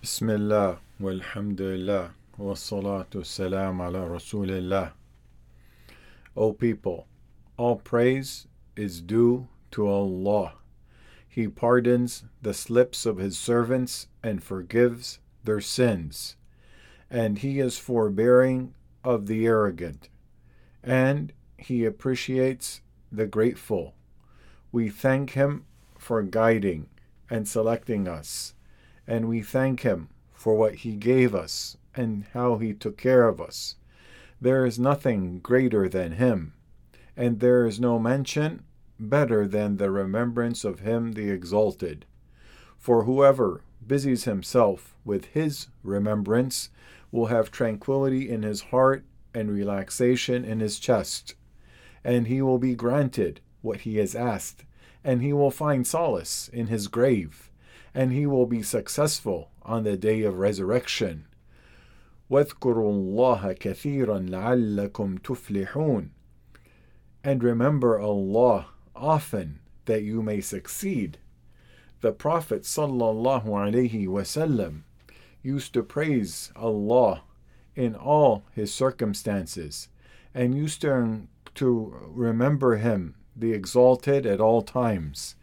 Bismillah, walhamdulillah, wassalatu salam ala rasulillah. O people, all praise is due to Allah. He pardons the slips of His servants and forgives their sins. And He is forbearing of the arrogant. And He appreciates the grateful. We thank Him for guiding and selecting us and we thank Him for what He gave us and how He took care of us. There is nothing greater than Him, and there is no mention better than the remembrance of Him the Exalted. For whoever busies himself with His remembrance will have tranquility in his heart and relaxation in his chest, and he will be granted what he has asked, and he will find solace in his grave and he will be successful on the day of resurrection. واذكروا الله كثيرا لعلكم تفلحون And remember Allah often that you may succeed. The Prophet sallallahu alaihi wasallam used to praise Allah in all his circumstances and used to, to remember him the exalted at all times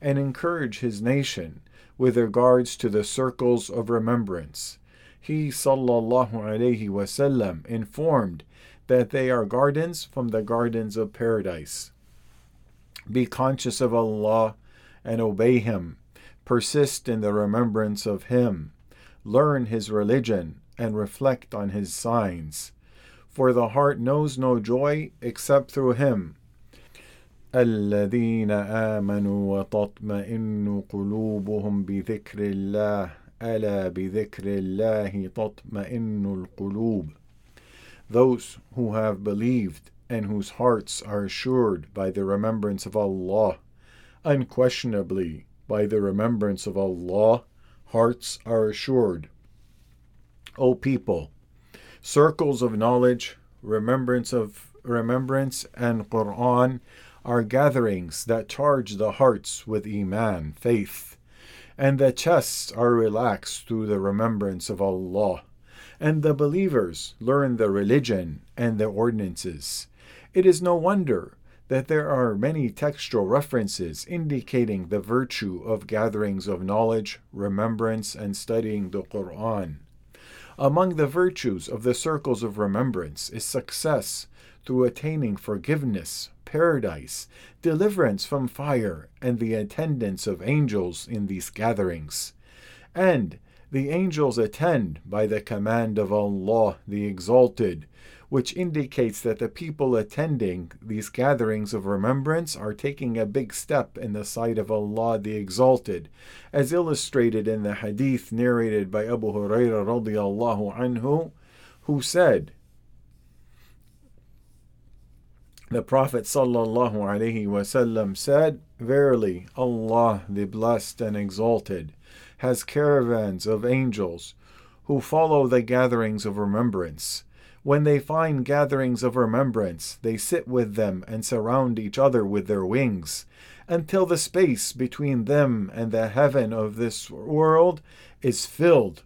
and encourage his nation with regards to the circles of remembrance. He sallallahu alaihi wasallam informed that they are gardens from the gardens of paradise. Be conscious of Allah and obey Him. Persist in the remembrance of Him. Learn His religion and reflect on His signs. For the heart knows no joy except through Him الذين آمنوا وتطمئن قلوبهم بذكر الله ألا بذكر الله تطمئن القلوب Those who have believed and whose hearts are assured by the remembrance of Allah. Unquestionably, by the remembrance of Allah, hearts are assured. O people, circles of knowledge, remembrance of remembrance and Quran are gatherings that charge the hearts with Iman, faith, and the chests are relaxed through the remembrance of Allah, and the believers learn the religion and the ordinances. It is no wonder that there are many textual references indicating the virtue of gatherings of knowledge, remembrance, and studying the Quran. Among the virtues of the circles of remembrance is success through attaining forgiveness, paradise, deliverance from fire, and the attendance of angels in these gatherings. And the angels attend by the command of Allah the Exalted, which indicates that the people attending these gatherings of remembrance are taking a big step in the sight of Allah the Exalted, as illustrated in the hadith narrated by Abu Hurairah radiallahu anhu, who said, the Prophet ﷺ said, Verily, Allah, the Blessed and Exalted, has caravans of angels who follow the gatherings of remembrance. When they find gatherings of remembrance, they sit with them and surround each other with their wings, until the space between them and the heaven of this world is filled.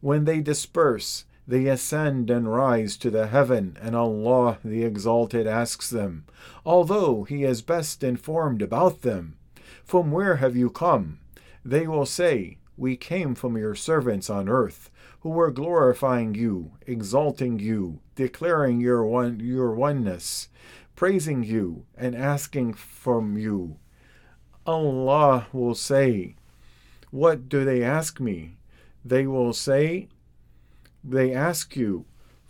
When they disperse, they ascend and rise to the heaven, and Allah the Exalted asks them, although He is best informed about them, From where have you come? They will say, We came from your servants on earth, who were glorifying you, exalting you, declaring your one your oneness, praising you, and asking from you. Allah will say, What do they ask me? They will say, they ask you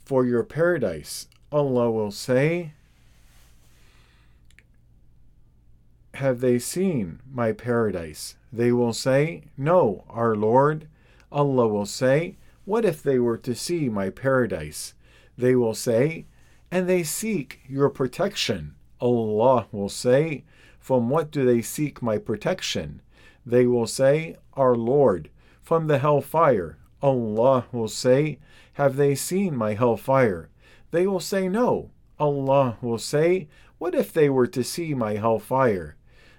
for your paradise, Allah will say, Have they seen my paradise? They will say, No, our Lord. Allah will say, What if they were to see my paradise? They will say, And they seek your protection. Allah will say, From what do they seek my protection? They will say, Our Lord, from the hell fire. Allah will say, Have they seen my hell fire? They will say, No. Allah will say, What if they were to see my hell fire?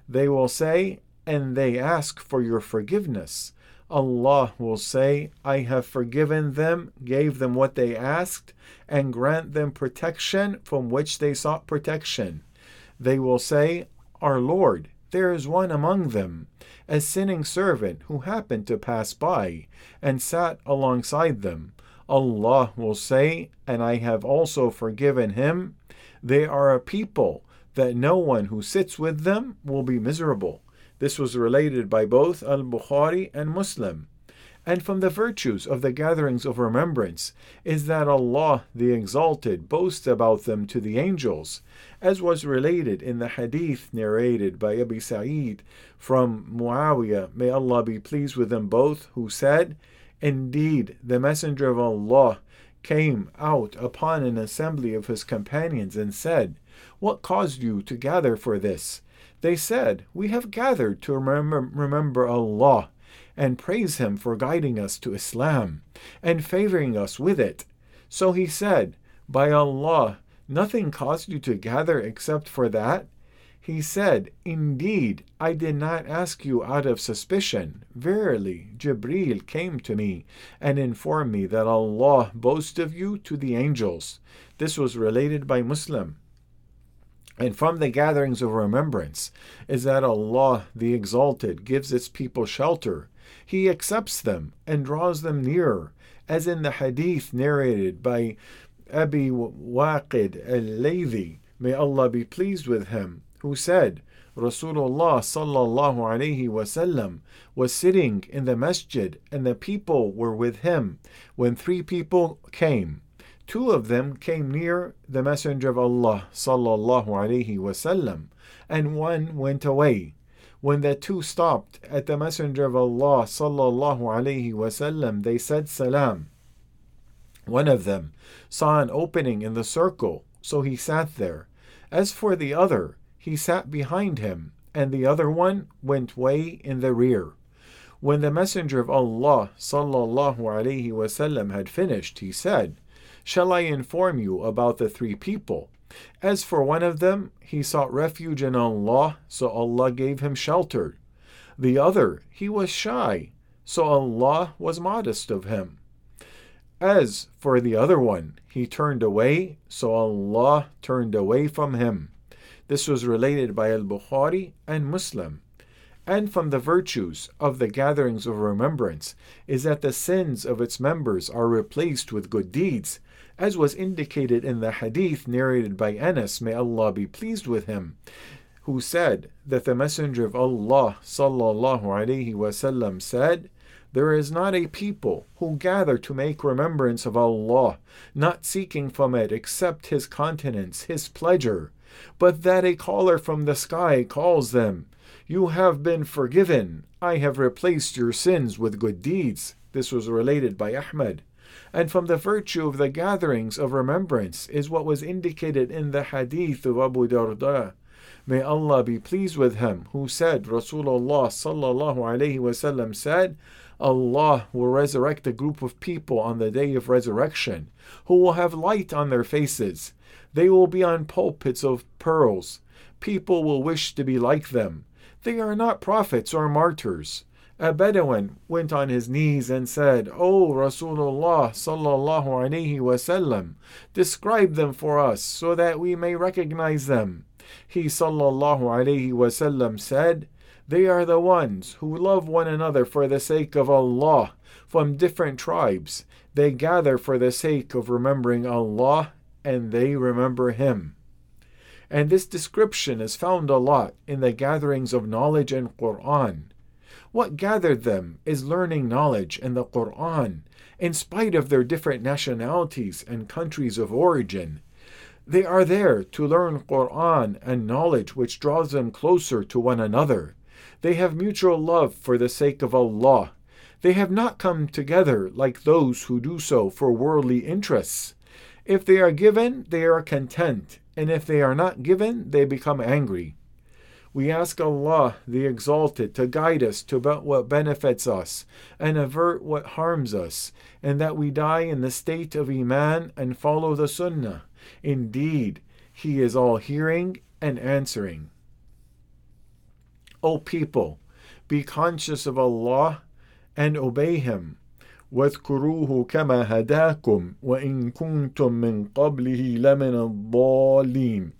They will say, And they ask for your forgiveness. Allah will say, I have forgiven them, gave them what they asked, and grant them protection from which they sought protection. They will say, Our Lord, there is one among them, a sinning servant who happened to pass by, and sat alongside them. Allah will say, And I have also forgiven him. They are a people that no one who sits with them will be miserable. This was related by both Al Bukhari and Muslim. And from the virtues of the gatherings of remembrance is that Allah the Exalted boasts about them to the angels, as was related in the hadith narrated by Abi Sa'id from Muawiyah, may Allah be pleased with them both, who said, Indeed, the Messenger of Allah came out upon an assembly of his companions and said, What caused you to gather for this? They said, We have gathered to remember, remember Allah and praise Him for guiding us to Islam and favoring us with it. So he said, By Allah, nothing caused you to gather except for that? He said, Indeed, I did not ask you out of suspicion. Verily, Jibreel came to me and informed me that Allah boasts of you to the angels. This was related by Muslim. And from the gatherings of remembrance is that Allah the Exalted gives its people shelter. He accepts them and draws them nearer, as in the hadith narrated by Abi Waqid al-Laythi, may Allah be pleased with him, who said, Rasulullah sallallahu alaihi wasallam was sitting in the masjid and the people were with him when three people came. Two of them came near the Messenger of Allah sallallahu alaihi wasallam, and one went away. When the two stopped at the Messenger of Allah sallallahu alaihi wasallam, they said salam. One of them saw an opening in the circle, so he sat there. As for the other, he sat behind him, and the other one went way in the rear. When the Messenger of Allah sallallahu alaihi wasallam had finished, he said, Shall I inform you about the three people? As for one of them, he sought refuge in Allah, so Allah gave him shelter. The other, he was shy, so Allah was modest of him. As for the other one, he turned away, so Allah turned away from him. This was related by Al Bukhari and Muslim. And from the virtues of the gatherings of remembrance is that the sins of its members are replaced with good deeds, as was indicated in the hadith narrated by Anas, may Allah be pleased with him, who said that the Messenger of Allah sallallahu alaihi wasallam said, there is not a people who gather to make remembrance of Allah, not seeking from it except His countenance, His pleasure, but that a caller from the sky calls them, You have been forgiven, I have replaced your sins with good deeds. This was related by Ahmad and from the virtue of the gatherings of remembrance is what was indicated in the hadith of Abu Darda. May Allah be pleased with him, who said, Rasulullah sallallahu alayhi wasallam said, Allah will resurrect a group of people on the day of resurrection, who will have light on their faces. They will be on pulpits of pearls. People will wish to be like them. They are not prophets or martyrs. A Bedouin went on his knees and said, O Rasulullah sallallahu alaihi wasallam, describe them for us so that we may recognize them. He sallallahu alaihi wasallam said, They are the ones who love one another for the sake of Allah from different tribes. They gather for the sake of remembering Allah and they remember Him. And this description is found a lot in the gatherings of knowledge and Quran. What gathered them is learning knowledge and the Quran, in spite of their different nationalities and countries of origin. They are there to learn Quran and knowledge which draws them closer to one another. They have mutual love for the sake of Allah. They have not come together like those who do so for worldly interests. If they are given, they are content, and if they are not given, they become angry. We ask Allah, the Exalted, to guide us to what benefits us and avert what harms us, and that we die in the state of Iman and follow the Sunnah. Indeed, He is all hearing and answering. O people, be conscious of Allah and obey him. واذكروه كما هداكم وإن كنتم من قبله لمن الضالين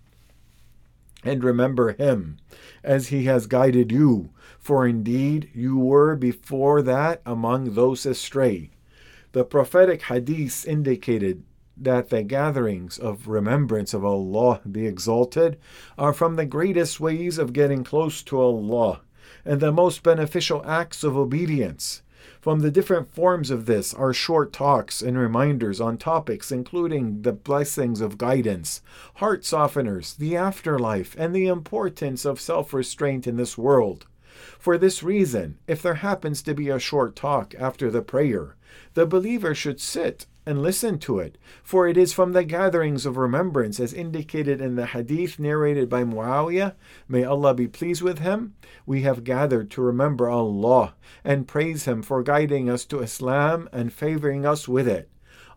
and remember him as he has guided you, for indeed you were before that among those astray. The prophetic hadiths indicated that the gatherings of remembrance of Allah the Exalted are from the greatest ways of getting close to Allah and the most beneficial acts of obedience. From the different forms of this are short talks and reminders on topics including the blessings of guidance, heart softeners, the afterlife, and the importance of self restraint in this world. For this reason, if there happens to be a short talk after the prayer, the believer should sit and listen to it, for it is from the gatherings of remembrance as indicated in the hadith narrated by Muawiyah, may Allah be pleased with him, we have gathered to remember Allah and praise Him for guiding us to Islam and favoring us with it.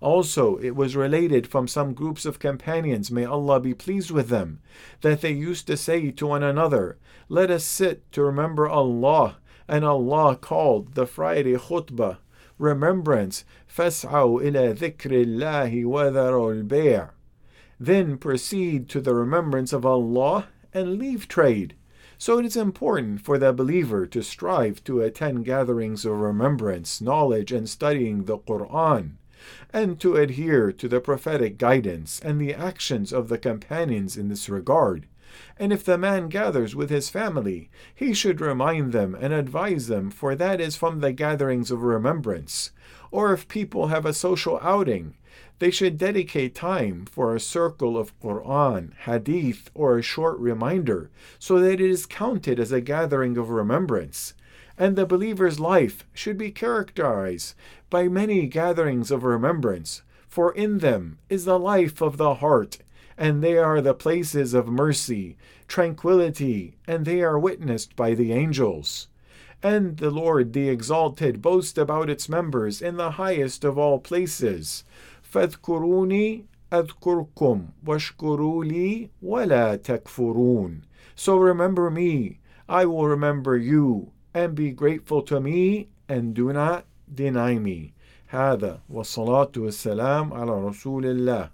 Also, it was related from some groups of companions, may Allah be pleased with them, that they used to say to one another, Let us sit to remember Allah. And Allah called the Friday khutbah remembrance, فَاسْعَوْا إِلَى ذِكْرِ اللَّهِ وَذَرُوا الْبَيْعَ Then proceed to the remembrance of Allah and leave trade. So it is important for the believer to strive to attend gatherings of remembrance, knowledge, and studying the Quran, and to adhere to the prophetic guidance and the actions of the companions in this regard. And if the man gathers with his family, he should remind them and advise them, for that is from the gatherings of remembrance. Or if people have a social outing, they should dedicate time for a circle of Quran, Hadith, or a short reminder, so that it is counted as a gathering of remembrance. And the believer's life should be characterized by many gatherings of remembrance, for in them is the life of the heart and they are the places of mercy, tranquility, and they are witnessed by the angels. And the Lord the Exalted boasts about its members in the highest of all places. فاذكروني أذكركم واشكروا لي ولا تكفرون. So remember me, I will remember you, and be grateful to me, and do not deny me. هذا والصلاة والسلام على رسول الله